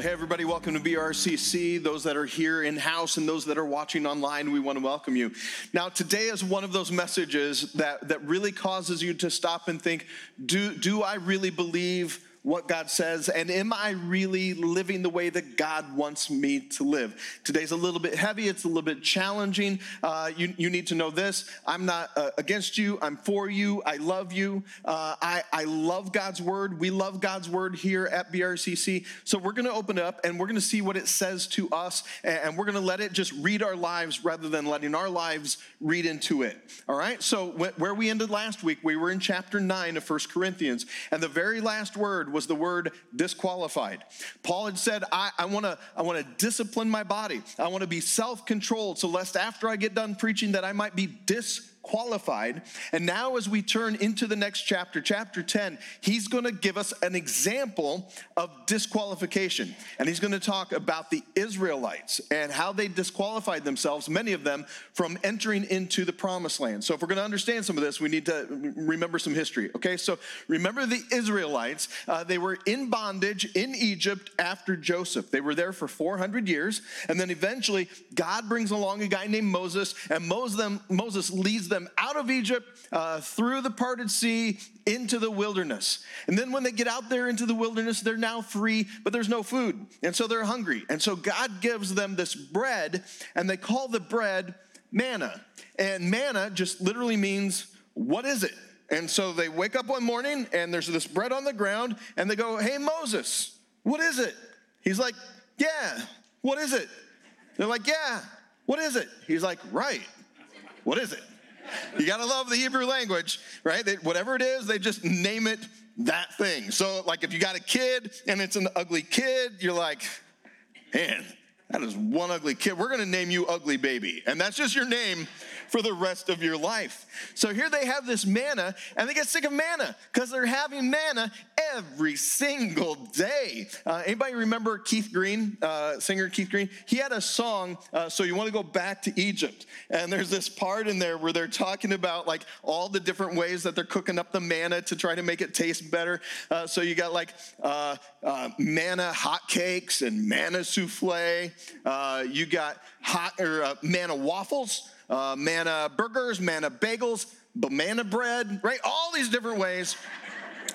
Hey, everybody, welcome to BRCC. Those that are here in house and those that are watching online, we want to welcome you. Now, today is one of those messages that, that really causes you to stop and think do, do I really believe what God says, and am I really living the way that God wants me to live? Today's a little bit heavy, it's a little bit challenging. Uh, you, you need to know this I'm not uh, against you, I'm for you, I love you. Uh, I, I love God's word. We love God's word here at BRCC. So we're going to open it up and we're going to see what it says to us, and we're going to let it just read our lives rather than letting our lives read into it. All right? So where we ended last week, we were in chapter 9 of First Corinthians, and the very last word the word disqualified. Paul had said, I, I want to I wanna discipline my body. I want to be self controlled, so lest after I get done preaching that I might be disqualified qualified. And now, as we turn into the next chapter, chapter 10, he's going to give us an example of disqualification. And he's going to talk about the Israelites and how they disqualified themselves, many of them, from entering into the promised land. So, if we're going to understand some of this, we need to remember some history. Okay, so remember the Israelites, uh, they were in bondage in Egypt after Joseph. They were there for 400 years. And then eventually, God brings along a guy named Moses, and Moses leads them them out of Egypt, uh, through the parted sea, into the wilderness. And then when they get out there into the wilderness, they're now free, but there's no food. And so they're hungry. And so God gives them this bread, and they call the bread manna. And manna just literally means, what is it? And so they wake up one morning, and there's this bread on the ground, and they go, Hey, Moses, what is it? He's like, Yeah, what is it? They're like, Yeah, what is it? He's like, Right, what is it? You got to love the Hebrew language, right? They, whatever it is, they just name it that thing. So, like, if you got a kid and it's an ugly kid, you're like, man, that is one ugly kid. We're to name you Ugly Baby. And that's just your name for the rest of your life. So here they have this manna, and they get sick of manna because they're having manna every single day. Uh, anybody remember Keith Green, uh, singer Keith Green? He had a song, uh, So You Want to Go Back to Egypt. And there's this part in there where they're talking about like all the different ways that they're cooking up the manna to try to make it taste better. Uh, so you got like uh, uh, manna hot cakes and manna souffle. you got hot or manna waffles uh, manna burgers, manna bagels, banana bread, right? All these different ways.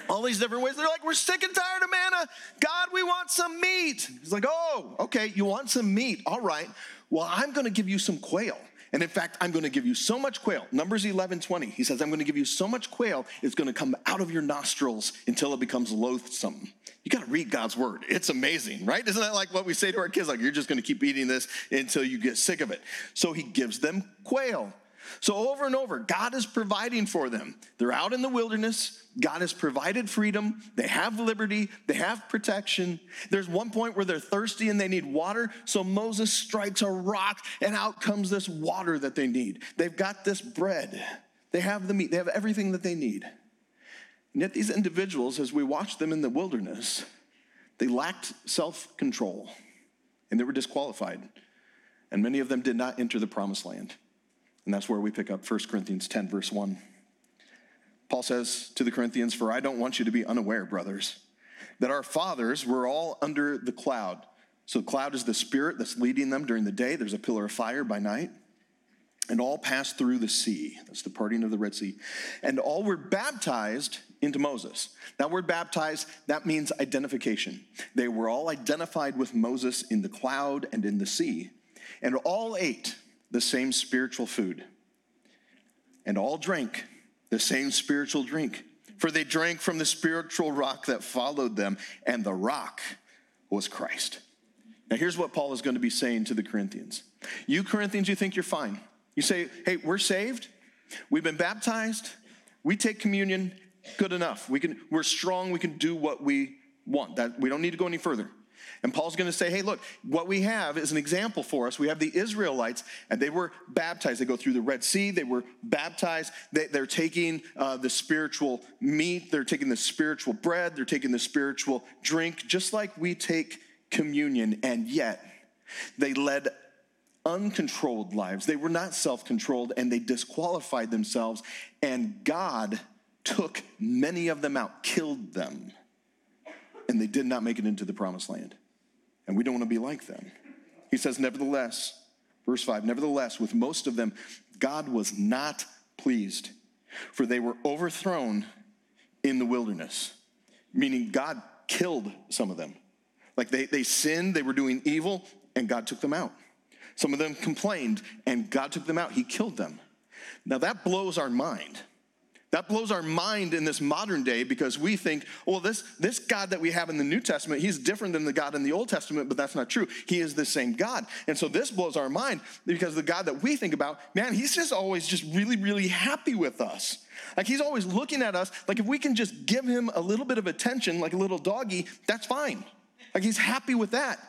All these different ways. They're like, we're sick and tired of manna. God, we want some meat. He's like, oh, okay, you want some meat. All right. Well, I'm going to give you some quail. And in fact, I'm going to give you so much quail. Numbers 11, 20. He says, I'm going to give you so much quail, it's going to come out of your nostrils until it becomes loathsome. You got to read God's word. It's amazing, right? Isn't that like what we say to our kids? Like, you're just going to keep eating this until you get sick of it. So he gives them quail. So over and over, God is providing for them. They're out in the wilderness. God has provided freedom. They have liberty. They have protection. There's one point where they're thirsty and they need water. So Moses strikes a rock and out comes this water that they need. They've got this bread. They have the meat. They have everything that they need. And yet these individuals, as we watch them in the wilderness, they lacked self control and they were disqualified. And many of them did not enter the promised land. And that's where we pick up 1 Corinthians 10, verse 1. Paul says to the Corinthians, For I don't want you to be unaware, brothers, that our fathers were all under the cloud. So the cloud is the spirit that's leading them during the day. There's a pillar of fire by night. And all passed through the sea. That's the parting of the Red Sea. And all were baptized into Moses. That word baptized, that means identification. They were all identified with Moses in the cloud and in the sea. And all ate the same spiritual food, and all drank the same spiritual drink. For they drank from the spiritual rock that followed them, and the rock was Christ. Now, here's what Paul is going to be saying to the Corinthians. You Corinthians, you think you're fine. You say, hey, we're saved, we've been baptized, we take communion, good enough. We can, we're strong, we can do what we want. That we don't need to go any further. And Paul's going to say, hey, look, what we have is an example for us. We have the Israelites, and they were baptized. They go through the Red Sea, they were baptized. They, are taking uh, the spiritual meat, they're taking the spiritual bread, they're taking the spiritual drink, just like we take communion. And yet, they led uncontrolled lives. They were not self controlled, and they disqualified themselves. And God took many of them out, killed them, and they did not make it into the promised land. And we don't want to be like them. He says, Nevertheless, verse 5, nevertheless, with most of them, God was not pleased, for they were overthrown in the wilderness, meaning God killed some of them. Like they, they sinned, they were doing evil, and God took them out. Some of them complained, and God took them out. He killed them. Now that blows our mind. That blows our mind in this modern day because we think, well, this, this God that we have in the New Testament, he's different than the God in the Old Testament, but that's not true. He is the same God. And so this blows our mind because the God that we think about, man, he's just always just really, really happy with us. Like he's always looking at us, like if we can just give him a little bit of attention, like a little doggy, that's fine. Like he's happy with that.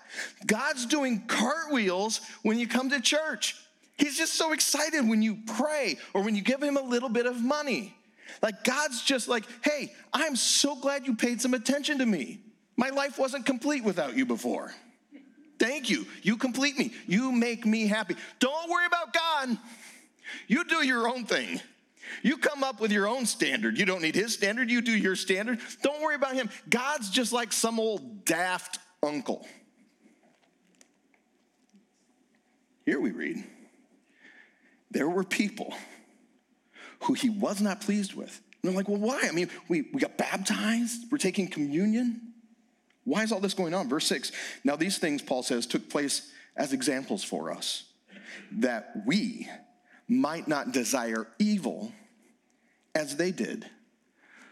God's doing cartwheels when you come to church. He's just so excited when you pray or when you give him a little bit of money. Like God's just like, hey, I'm so glad you paid some attention to me. My life wasn't complete without you before. Thank you. You complete me. You make me happy. Don't worry about God. You do your own thing. You come up with your own standard. You don't need his standard. You do your standard. Don't worry about him. God's just like some old daft uncle. Here we read there were people who he was not pleased with. And they're like, well, why? I mean, we, we got baptized, we're taking communion. Why is all this going on? Verse 6 Now, these things, Paul says, took place as examples for us, that we might not desire evil as they did.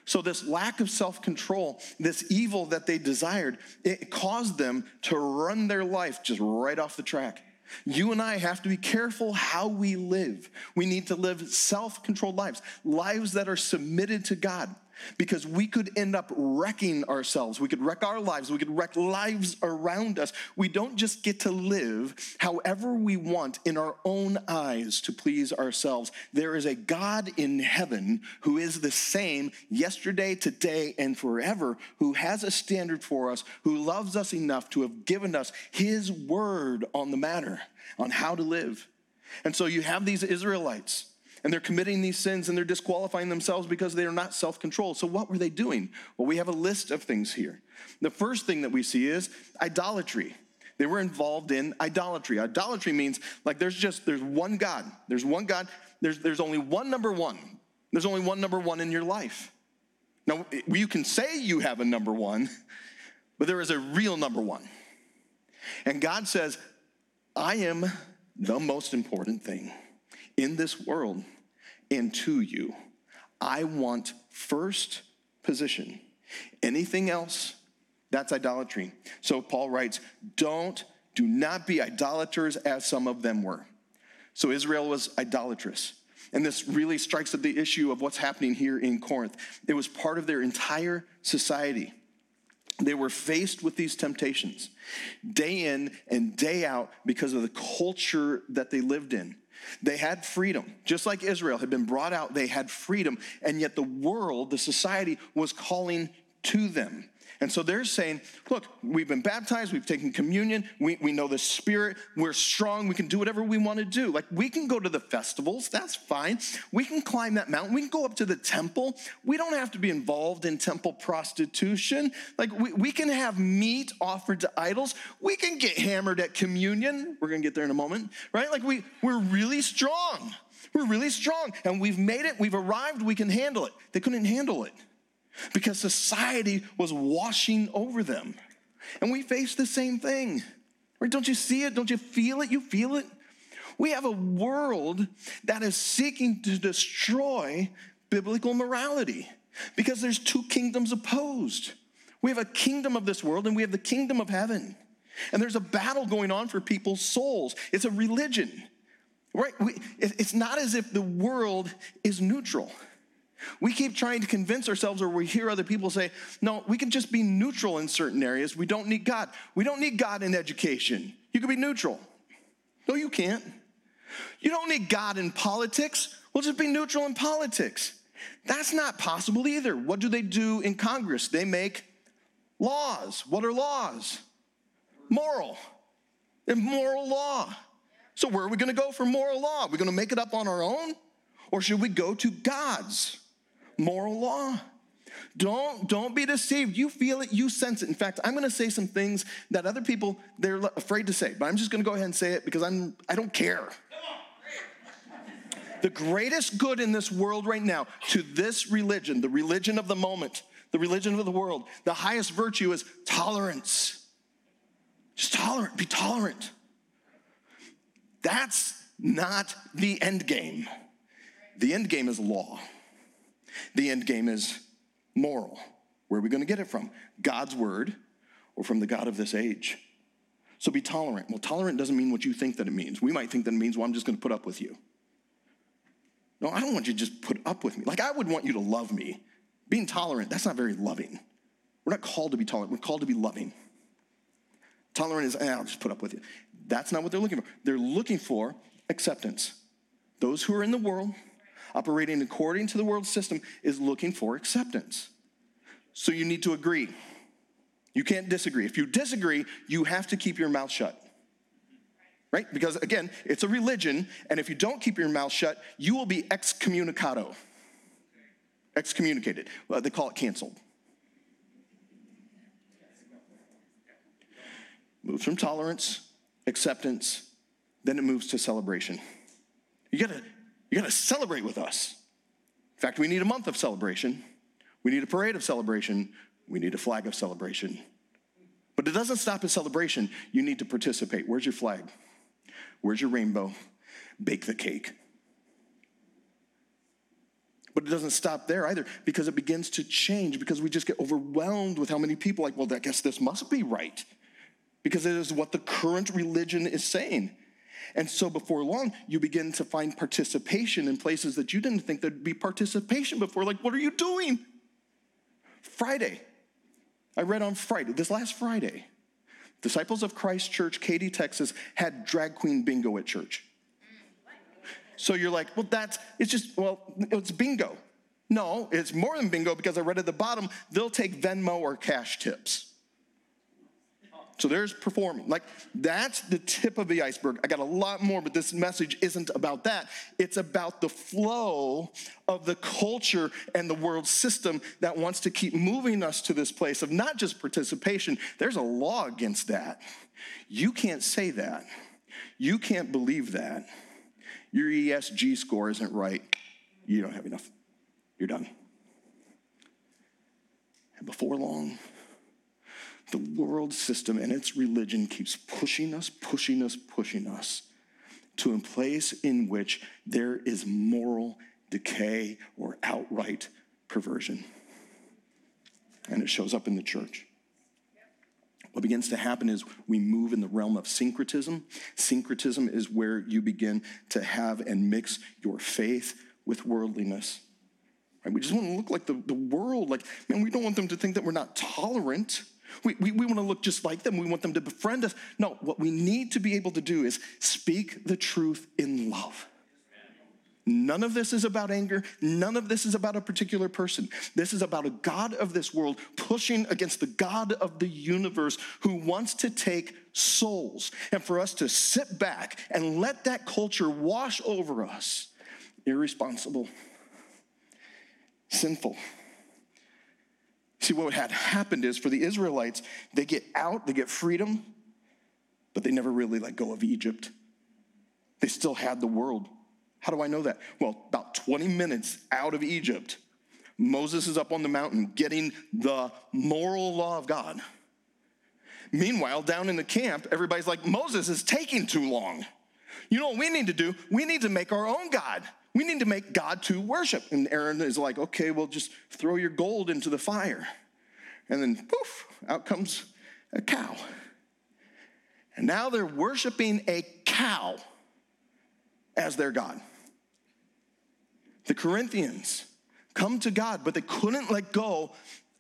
So, this lack of self control, this evil that they desired, it caused them to run their life just right off the track. You and I have to be careful how we live. We need to live self controlled lives, lives that are submitted to God because we could end up wrecking ourselves. We could wreck our lives. We could wreck lives around us. We don't just get to live however we want in our own eyes to please ourselves. There is a God in heaven who is the same yesterday, today, and forever, who has a standard for us, who loves us enough to have given us his word on the matter, on how to live. And so you have these Israelites and they're committing these sins and they're disqualifying themselves because they are not self controlled. So, what were they doing? Well, we have a list of things here. The first thing that we see is idolatry. They were involved in idolatry. Idolatry means like there's just there's one God. There's one God. There's there's only one number one. There's only one number one in your life. Now you can say you have a number one, but there is a real number one. And God says, I am the most important thing in this world and to you. I want first position. Anything else, that's idolatry. So Paul writes, don't, do not be idolaters as some of them were. So Israel was idolatrous. And this really strikes at the issue of what's happening here in Corinth. It was part of their entire society. They were faced with these temptations day in and day out because of the culture that they lived in. They had freedom. Just like Israel had been brought out, they had freedom. And yet the world, the society, was calling to them. And so they're saying, look, we've been baptized, we've taken communion, we, we know the Spirit, we're strong, we can do whatever we want to do. Like we can go to the festivals, that's fine. We can climb that mountain, we can go up to the temple. We don't have to be involved in temple prostitution. Like we, we can have meat offered to idols. We can get hammered at communion. We're gonna get there in a moment, right? Like we, we're really strong. We're really strong and we've made it, we've arrived, we can handle it. They couldn't handle it because society was washing over them. And we face the same thing. Right? Don't you see it? Don't you feel it? You feel it? We have a world that is seeking to destroy biblical morality because there's two kingdoms opposed. We have a kingdom of this world and we have the kingdom of heaven. And there's a battle going on for people's souls. It's a religion, right? We, it's not as if the world is neutral. We keep trying to convince ourselves, or we hear other people say, no, we can just be neutral in certain areas. We don't need God. We don't need God in education. You can be neutral. No, you can't. You don't need God in politics. We'll just be neutral in politics. That's not possible either. What do they do in Congress? They make laws. What are laws? Moral. They're moral law. So, where are we going to go for moral law? Are we going to make it up on our own? Or should we go to God's moral law? Don't, don't be deceived. You feel it, you sense it. In fact, I'm going to say some things that other people, they're afraid to say, but I'm just going to go ahead and say it because I'm, I don't care. The greatest good in this world right now to this religion, the religion of the moment, the religion of the world, the highest virtue is tolerance. Just tolerant, be tolerant. That's not the end game. The end game is law. The end game is moral. Where are we going to get it from? God's word or from the God of this age? So be tolerant. Well, tolerant doesn't mean what you think that it means. We might think that it means, well, I'm just going to put up with you. No, I don't want you to just put up with me. Like, I would want you to love me. Being tolerant, that's not very loving. We're not called to be tolerant, we're called to be loving. Tolerant is, eh, I'll just put up with you. That's not what they're looking for. They're looking for acceptance. Those who are in the world, operating according to the world system, is looking for acceptance. So you need to agree. You can't disagree. If you disagree, you have to keep your mouth shut. Right? Because again, it's a religion, and if you don't keep your mouth shut, you will be excommunicado. Excommunicated. Well, they call it canceled. Moves from tolerance, acceptance, then it moves to celebration. You gotta, you gotta celebrate with us. In fact, we need a month of celebration. We need a parade of celebration. We need a flag of celebration. But it doesn't stop at celebration. You need to participate. Where's your flag? Where's your rainbow? Bake the cake. But it doesn't stop there either because it begins to change because we just get overwhelmed with how many people like, well, I guess this must be right because it is what the current religion is saying. And so before long, you begin to find participation in places that you didn't think there'd be participation before. Like, what are you doing? Friday. I read on Friday, this last Friday, Disciples of Christ Church, Katy, Texas, had drag queen bingo at church. So you're like, well, that's, it's just, well, it's bingo. No, it's more than bingo because I read at the bottom, they'll take Venmo or cash tips. So there's performing. Like that's the tip of the iceberg. I got a lot more, but this message isn't about that. It's about the flow of the culture and the world system that wants to keep moving us to this place of not just participation. There's a law against that. You can't say that. You can't believe that. Your ESG score isn't right. You don't have enough. You're done. And before long, the world system and its religion keeps pushing us, pushing us, pushing us to a place in which there is moral decay or outright perversion. And it shows up in the church. What begins to happen is we move in the realm of syncretism. Syncretism is where you begin to have and mix your faith with worldliness. Right? We just want to look like the, the world. Like, man, we don't want them to think that we're not tolerant. We, we, we want to look just like them. We want them to befriend us. No, what we need to be able to do is speak the truth in love. None of this is about anger. None of this is about a particular person. This is about a God of this world pushing against the God of the universe who wants to take souls and for us to sit back and let that culture wash over us. Irresponsible, sinful, See, what had happened is for the Israelites, they get out, they get freedom, but they never really let go of Egypt. They still had the world. How do I know that? Well, about 20 minutes out of Egypt, Moses is up on the mountain getting the moral law of God. Meanwhile, down in the camp, everybody's like, Moses is taking too long. You know what we need to do? We need to make our own God. We need to make God to worship. And Aaron is like, okay, well, just throw your gold into the fire. And then poof, out comes a cow. And now they're worshiping a cow as their God. The Corinthians, come to God, but they couldn't let go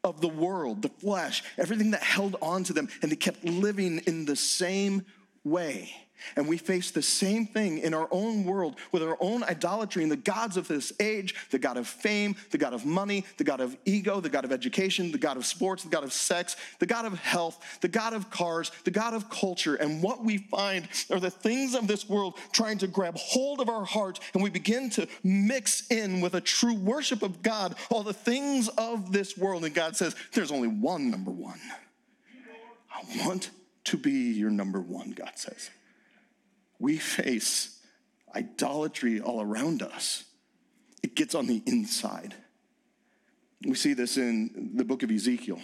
of the world, the flesh, everything that held on to them, and they kept living in the same way. And we face the same thing in our own world with our own idolatry and the gods of this age the God of fame, the God of money, the God of ego, the God of education, the God of sports, the God of sex, the God of health, the God of cars, the God of culture. And what we find are the things of this world trying to grab hold of our heart, and we begin to mix in with a true worship of God all the things of this world. And God says, There's only one number one. I want to be your number one, God says we face idolatry all around us. It gets on the inside. We see this in the book of Ezekiel.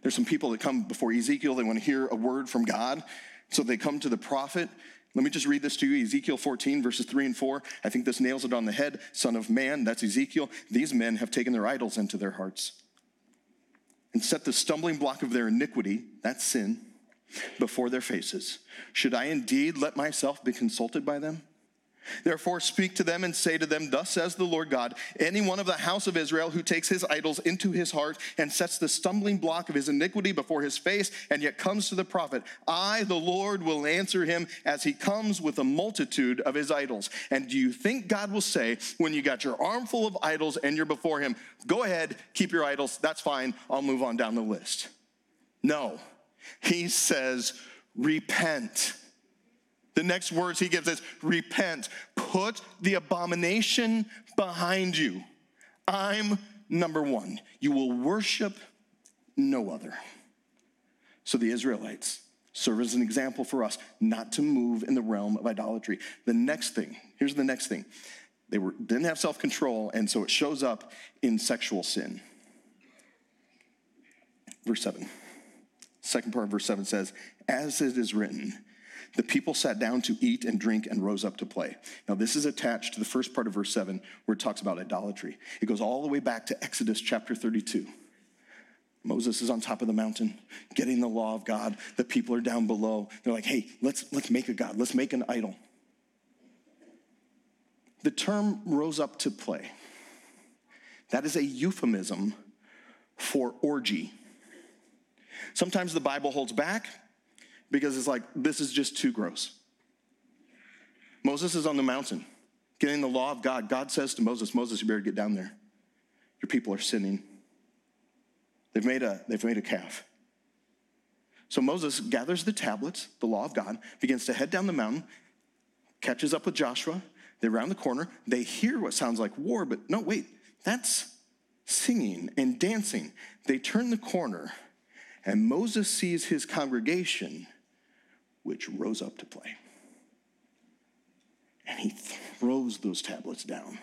There's some people that come before Ezekiel, they want to hear a word from God. So they come to the prophet. Let me just read this to you Ezekiel 14, verses 3 and 4. I think this nails it on the head. Son of man, that's Ezekiel. These men have taken their idols into their hearts and set the stumbling block of their iniquity, that's sin, before their faces. Should I indeed let myself be consulted by them? Therefore, speak to them and say to them, Thus says the Lord God, any one of the house of Israel who takes his idols into his heart and sets the stumbling block of his iniquity before his face, and yet comes to the prophet, I, the Lord, will answer him as he comes with a multitude of his idols. And do you think God will say, when you got your armful of idols and you're before him, Go ahead, keep your idols, that's fine, I'll move on down the list? No. He says, repent. The next words he gives is repent. Put the abomination behind you. I'm number one. You will worship no other. So the Israelites serve as an example for us not to move in the realm of idolatry. The next thing, here's the next thing. They were, didn't have self control, and so it shows up in sexual sin. Verse 7. Second part of verse 7 says, As it is written, the people sat down to eat and drink and rose up to play. Now, this is attached to the first part of verse 7 where it talks about idolatry. It goes all the way back to Exodus chapter 32. Moses is on top of the mountain getting the law of God. The people are down below. They're like, hey, let's, let's make a God, let's make an idol. The term rose up to play, that is a euphemism for orgy. Sometimes the Bible holds back because it's like, this is just too gross. Moses is on the mountain getting the law of God. God says to Moses, Moses, you better get down there. Your people are sinning. They've made a, they've made a calf. So Moses gathers the tablets, the law of God, begins to head down the mountain, catches up with Joshua. They're around the corner. They hear what sounds like war, but no, wait, that's singing and dancing. They turn the corner and Moses sees his congregation, which rose up to play. And he throws those tablets down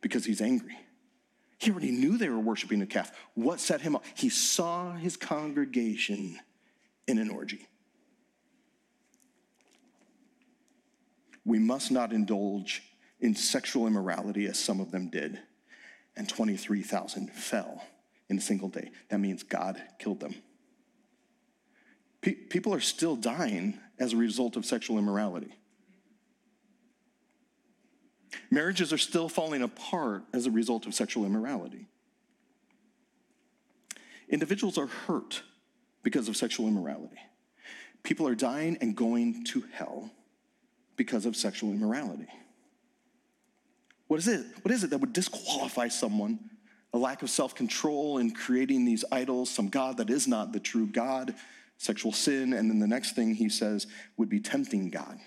because he's angry. He already knew they were worshiping a calf. What set him up? He saw his congregation in an orgy. We must not indulge in sexual immorality as some of them did, and 23,000 fell in a single day. That means God killed them. Pe- people are still dying as a result of sexual immorality. Marriages are still falling apart as a result of sexual immorality. Individuals are hurt because of sexual immorality. People are dying and going to hell because of sexual immorality. What is it? What is it that would disqualify someone? A lack of self control in creating these idols, some God that is not the true God, sexual sin, and then the next thing he says would be tempting God.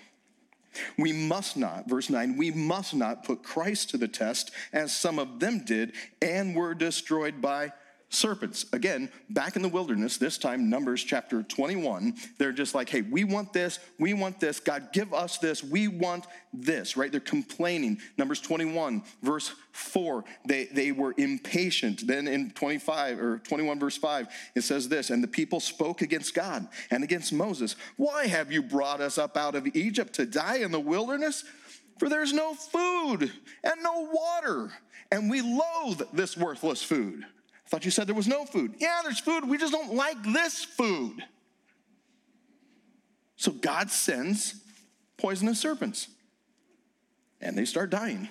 We must not, verse 9, we must not put Christ to the test as some of them did and were destroyed by serpents. Again, back in the wilderness, this time, Numbers chapter 21, they're just like, hey, we want this, we want this, God, give us this, we want this, right? They're complaining. Numbers 21, verse 4, they, they were impatient. Then in 25 or 21, verse 5, it says this, and the people spoke against God and against Moses. Why have you brought us up out of Egypt to die in the wilderness? For there's no food and no water, and we loathe this worthless food. Thought you said there was no food. Yeah, there's food. We just don't like this food. So God sends poisonous serpents, and they start dying.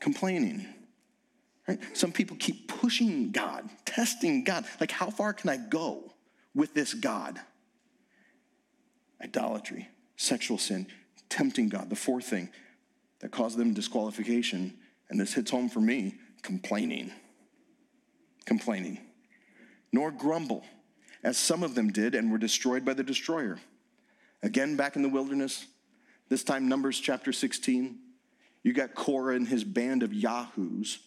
complaining. Right? Some people keep pushing God, testing God. Like, how far can I go with this God? Idolatry, sexual sin, tempting God. The fourth thing that caused them disqualification, and this hits home for me complaining. Complaining. Nor grumble, as some of them did and were destroyed by the destroyer. Again, back in the wilderness, this time, Numbers chapter 16, you got Korah and his band of Yahoos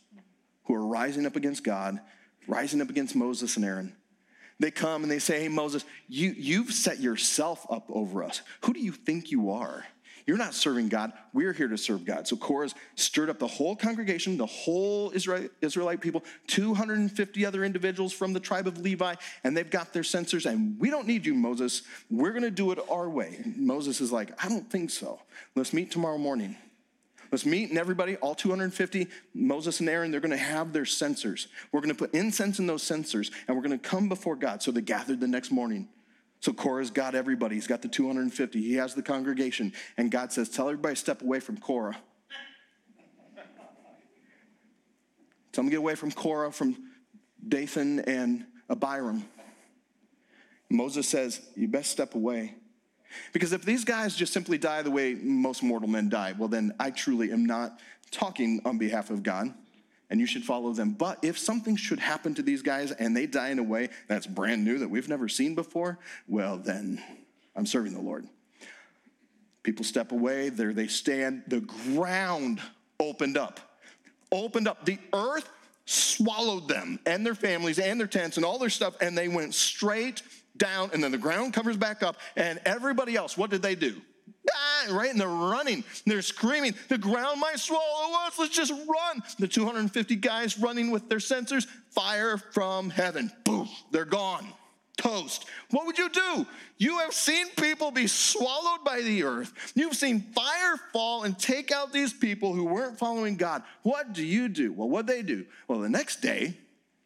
who are rising up against God, rising up against Moses and Aaron. They come and they say, Hey, Moses, you, you've set yourself up over us. Who do you think you are? You're not serving God. We're here to serve God. So Korah's stirred up the whole congregation, the whole Israelite people, 250 other individuals from the tribe of Levi, and they've got their censers. And we don't need you, Moses. We're going to do it our way. And Moses is like, I don't think so. Let's meet tomorrow morning. Let's meet and everybody, all 250, Moses and Aaron, they're going to have their censers. We're going to put incense in those censers and we're going to come before God. So they gathered the next morning. So Korah's got everybody. He's got the 250. He has the congregation. And God says, Tell everybody step away from Korah. Tell them to get away from Korah, from Dathan and Abiram. Moses says, You best step away. Because if these guys just simply die the way most mortal men die, well, then I truly am not talking on behalf of God, and you should follow them. But if something should happen to these guys and they die in a way that's brand new that we've never seen before, well, then I'm serving the Lord. People step away, there they stand. The ground opened up, opened up. The earth swallowed them and their families and their tents and all their stuff, and they went straight down, and then the ground covers back up, and everybody else, what did they do? Right? And they're running, they're screaming, the ground might swallow us, let's just run. The 250 guys running with their censers, fire from heaven. Boom, they're gone. Toast. What would you do? You have seen people be swallowed by the earth. You've seen fire fall and take out these people who weren't following God. What do you do? Well, what they do? Well, the next day,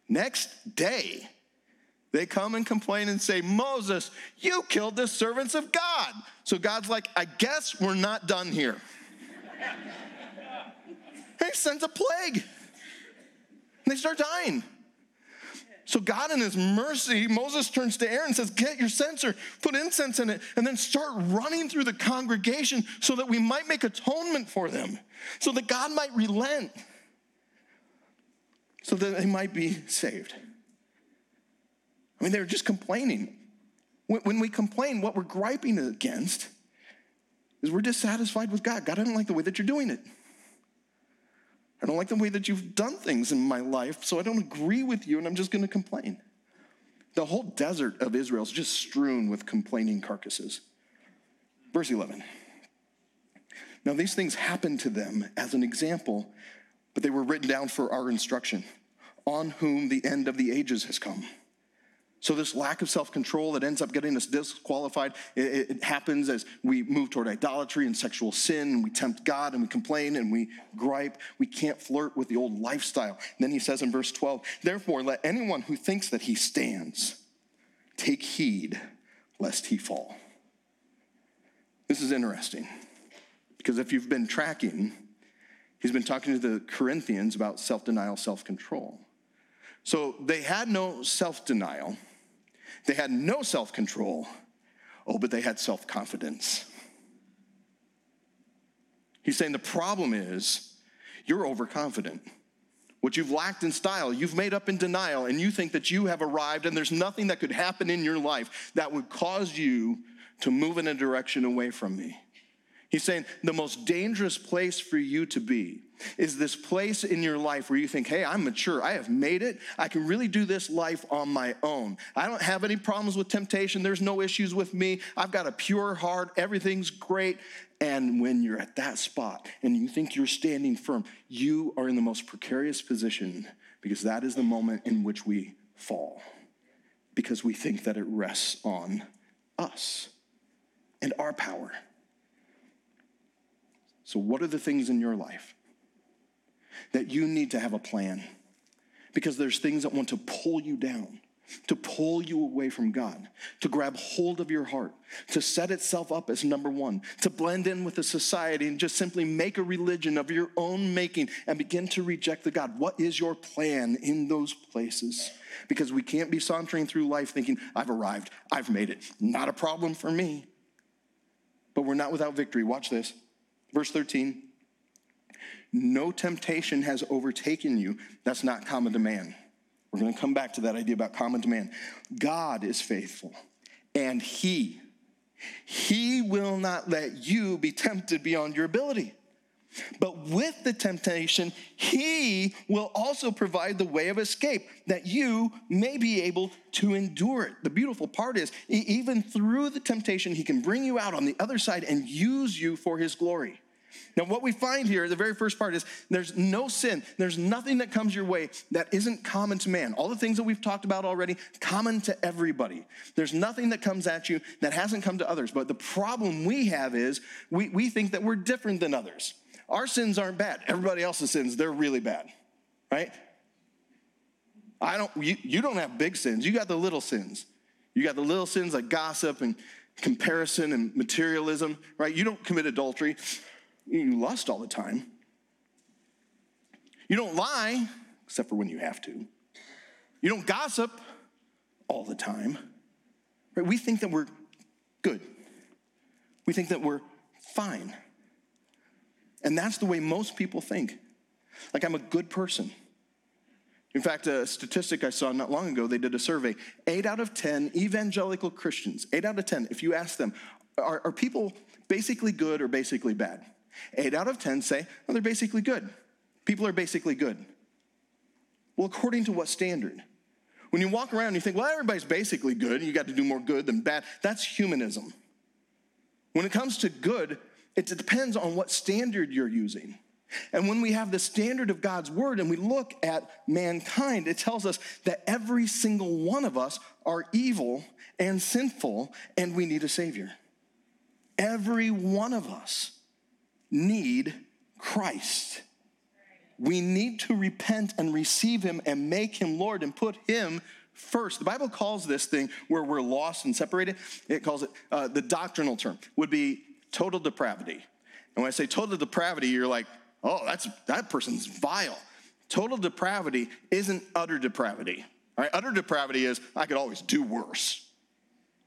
next day, they come and complain and say, Moses, you killed the servants of God. So God's like, I guess we're not done here. he sends a plague. They start dying. So God, in His mercy, Moses turns to Aaron and says, Get your censer, put incense in it, and then start running through the congregation so that we might make atonement for them, so that God might relent, so that they might be saved. I mean, they're just complaining. When we complain, what we're griping against is we're dissatisfied with God. God, I don't like the way that you're doing it. I don't like the way that you've done things in my life, so I don't agree with you, and I'm just going to complain. The whole desert of Israel is just strewn with complaining carcasses. Verse 11. Now, these things happened to them as an example, but they were written down for our instruction, on whom the end of the ages has come. So, this lack of self control that ends up getting us disqualified, it, it, happens as we move toward idolatry and sexual sin, and we tempt God and we complain and we gripe. We can't flirt with the old lifestyle. And then he says in verse 12, Therefore, let anyone who thinks that he stands take heed lest he fall. This is interesting because if you've been tracking, he's been talking to the Corinthians about self denial, self control. So they had no self denial they had no self control. Oh, but they had self confidence. He's saying the problem is you're overconfident. What you've lacked in style, you've made up in denial, and you think that you have arrived, and there's nothing that could happen in your life that would cause you to move in a direction away from me. He's saying the most dangerous place for you to be is this place in your life where you think, hey, I'm mature. I have made it. I can really do this life on my own. I don't have any problems with temptation. There's no issues with me. I've got a pure heart. Everything's great. And when you're at that spot and you think you're standing firm, you are in the most precarious position because that is the moment in which we fall because we think that it rests on us and our power. So, what are the things in your life that you need to have a plan? Because there's things that want to pull you down. to pull you away from God, to grab hold of your heart, to set itself up as number one, to blend in with the society and just simply make a religion of your own making and begin to reject the God. What is your plan in those places? Because we can't be sauntering through life thinking, I've arrived, I've made it, not a problem for me. But we're not without victory. Watch this. Verse 13 No temptation has overtaken you that's not common to man. We're going to come back to that idea about common demand. God is faithful, and He, He will not let you be tempted beyond your ability. But with the temptation, He will also provide the way of escape that you may be able to endure it. The beautiful part is, even through the temptation, He can bring you out on the other side and use you for His glory. Now, what we find here, the very first part is there's no sin. There's nothing that comes your way that isn't common to man. All the things that we've talked about already, common to everybody. There's nothing that comes at you that hasn't come to others. But the problem we have is we, we think that we're different than others. Our sins aren't bad. Everybody else's sins, they're really bad, right? I don't, you, you don't have big sins. You got the little sins. You got the little sins like gossip and comparison and materialism, right? You don't commit adultery. You lust all the time. You don't lie, except for when you have to. You don't gossip all the time. Right? We think that we're good. We think that we're fine. And that's the way most people think. Like, I'm a good person. In fact, a statistic I saw not long ago, they did a survey. Eight out of 10 evangelical Christians, eight out of 10, if you ask them, are, are people basically good or basically bad? Eight out of 10 say, well, they're basically good. People are basically good. Well, according to what standard? When you walk around and you think, well, everybody's basically good, you got to do more good than bad, that's humanism. When it comes to good, it depends on what standard you're using. And when we have the standard of God's word and we look at mankind, it tells us that every single one of us are evil and sinful and we need a savior. Every one of us need Christ. We need to repent and receive Him and make Him Lord and put Him first. The Bible calls this thing where we're lost and separated, it calls it uh, the doctrinal term, would be total depravity. And when I say total depravity, you're like, oh, that's that person's vile. Total depravity isn't utter depravity. Right? Utter depravity is I could always do worse.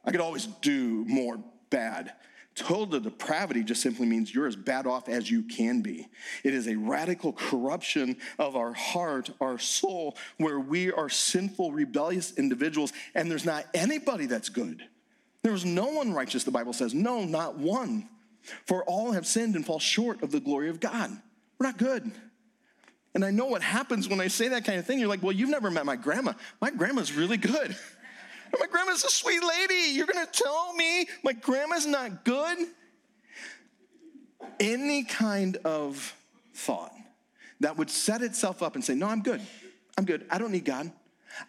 I could always do more bad. Total depravity just simply means you're as bad off as you can be. It is a radical corruption of our heart, our soul, where we are sinful, rebellious individuals, and there's not anybody that's good. There's no one righteous, the Bible says. No, not one. For all have sinned and fall short of the glory of God. We're not good. And I know what happens when I say that kind of thing. You're like, well, you've never met my grandma. My grandma's really good. My grandma's a sweet lady. You're going to tell me my grandma's not good? Any kind of thought that would set itself up and say, No, I'm good. I'm good. I don't need God.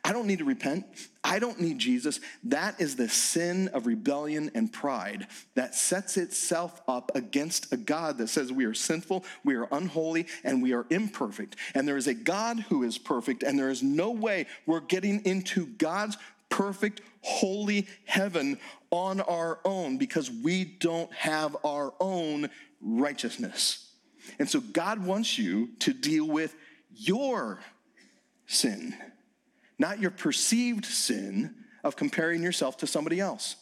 I don't need to repent. I don't need Jesus. That is the sin of rebellion and pride that sets itself up against a God that says we are sinful, we are unholy, and we are imperfect. And there is a God who is perfect, and there is no way we're getting into God's perfect, holy heaven on our own because we don't have our own righteousness. And so God wants you to deal with your sin, not your perceived sin of comparing yourself to somebody else.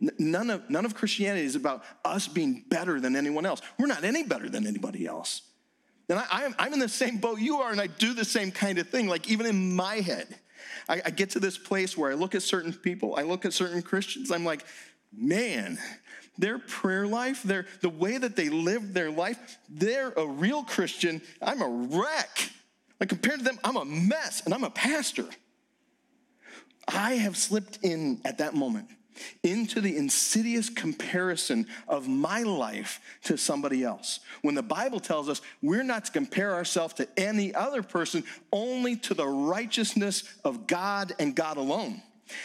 None of, none of Christianity is about us being better than anyone else. We're not any better than anybody else. And I, I'm in the same boat you are, and I do the same kind of thing, like even in my head. I, I get to this place where I look at certain people, I look at certain Christians, I'm like, man, their prayer life, their, the way that they live their life, they're a real Christian. I'm a wreck. Like compared to them, I'm a mess and I'm a pastor. I have slipped in at that moment into the insidious comparison of my life to somebody else. When the Bible tells us we're not to compare ourselves to any other person, only to the righteousness of God and God alone.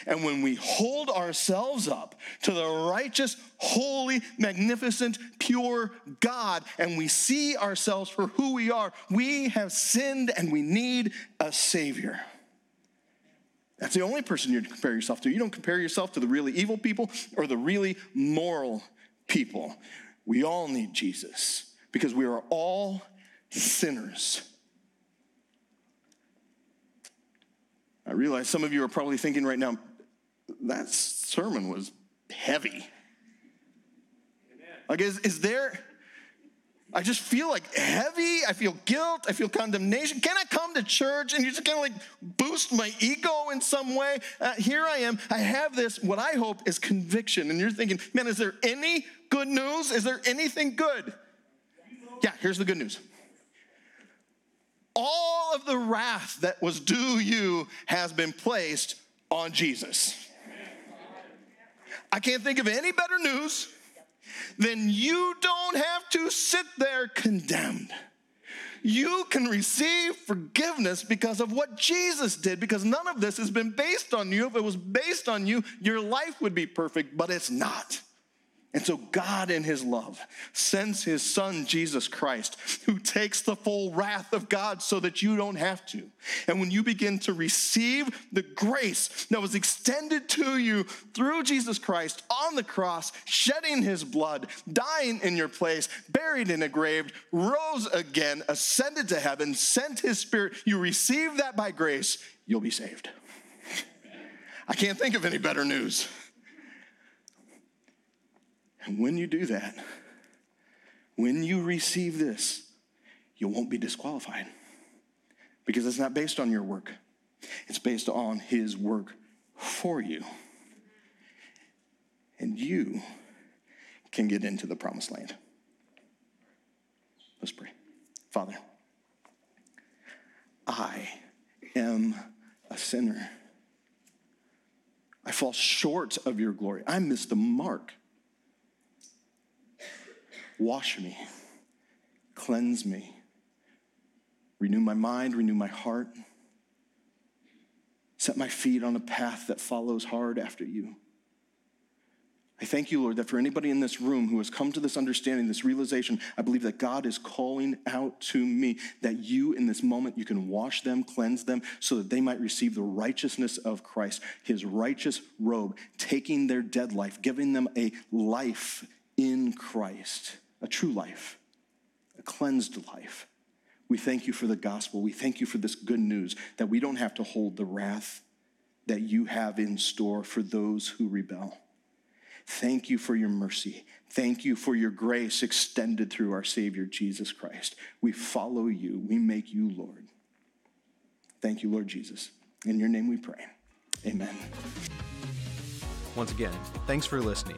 And when we hold ourselves up to the righteous, holy, magnificent, pure God, and we see ourselves for who we are, we have sinned and we need a Savior. That's the only person you compare yourself to. You don't compare yourself to the really evil people or the really moral people. We all need Jesus because we are all sinners. I realize some of you are probably thinking right now, that sermon was heavy. Like, is, is there, I just feel like heavy. I feel guilt. I feel condemnation. Can I come to church and you just kind of like boost my ego in some way? Uh, here I am. I have this, what I hope is conviction. And you're thinking, man, is there any good news? Is there anything good? Yeah, here's the good news. All of the wrath that was due you has been placed on Jesus. I can't think of any better news than you don't have to sit there condemned. You can receive forgiveness because of what Jesus did, because none of this has been based on you. If it was based on you, your life would be perfect, but it's not. And so, God, in His love, sends His Son, Jesus Christ, who takes the full wrath of God so that you don't have to. And when you begin to receive the grace that was extended to you through Jesus Christ on the cross, shedding His blood, dying in your place, buried in a grave, rose again, ascended to heaven, sent His Spirit, you receive that by grace, you'll be saved. I can't think of any better news. And when you do that, when you receive this, you won't be disqualified because it's not based on your work, it's based on His work for you. And you can get into the promised land. Let's pray. Father, I am a sinner. I fall short of your glory. I miss the mark. Wash me, cleanse me, renew my mind, renew my heart, set my feet on a path that follows hard after you. I thank you, Lord, that for anybody in this room who has come to this understanding, this realization, I believe that God is calling out to me that you, in this moment, you can wash them, cleanse them, so that they might receive the righteousness of Christ, his righteous robe, taking their dead life, giving them a life in Christ a true life, a cleansed life. We thank you for the gospel. We thank you for this good news that we don't have to hold the wrath that you have in store for those who rebel. Thank you for your mercy. Thank you for your grace extended through our Savior, Jesus Christ. We follow you. We make you Lord. Thank you, Lord Jesus. In your name we pray. Amen. Once again, thanks for listening.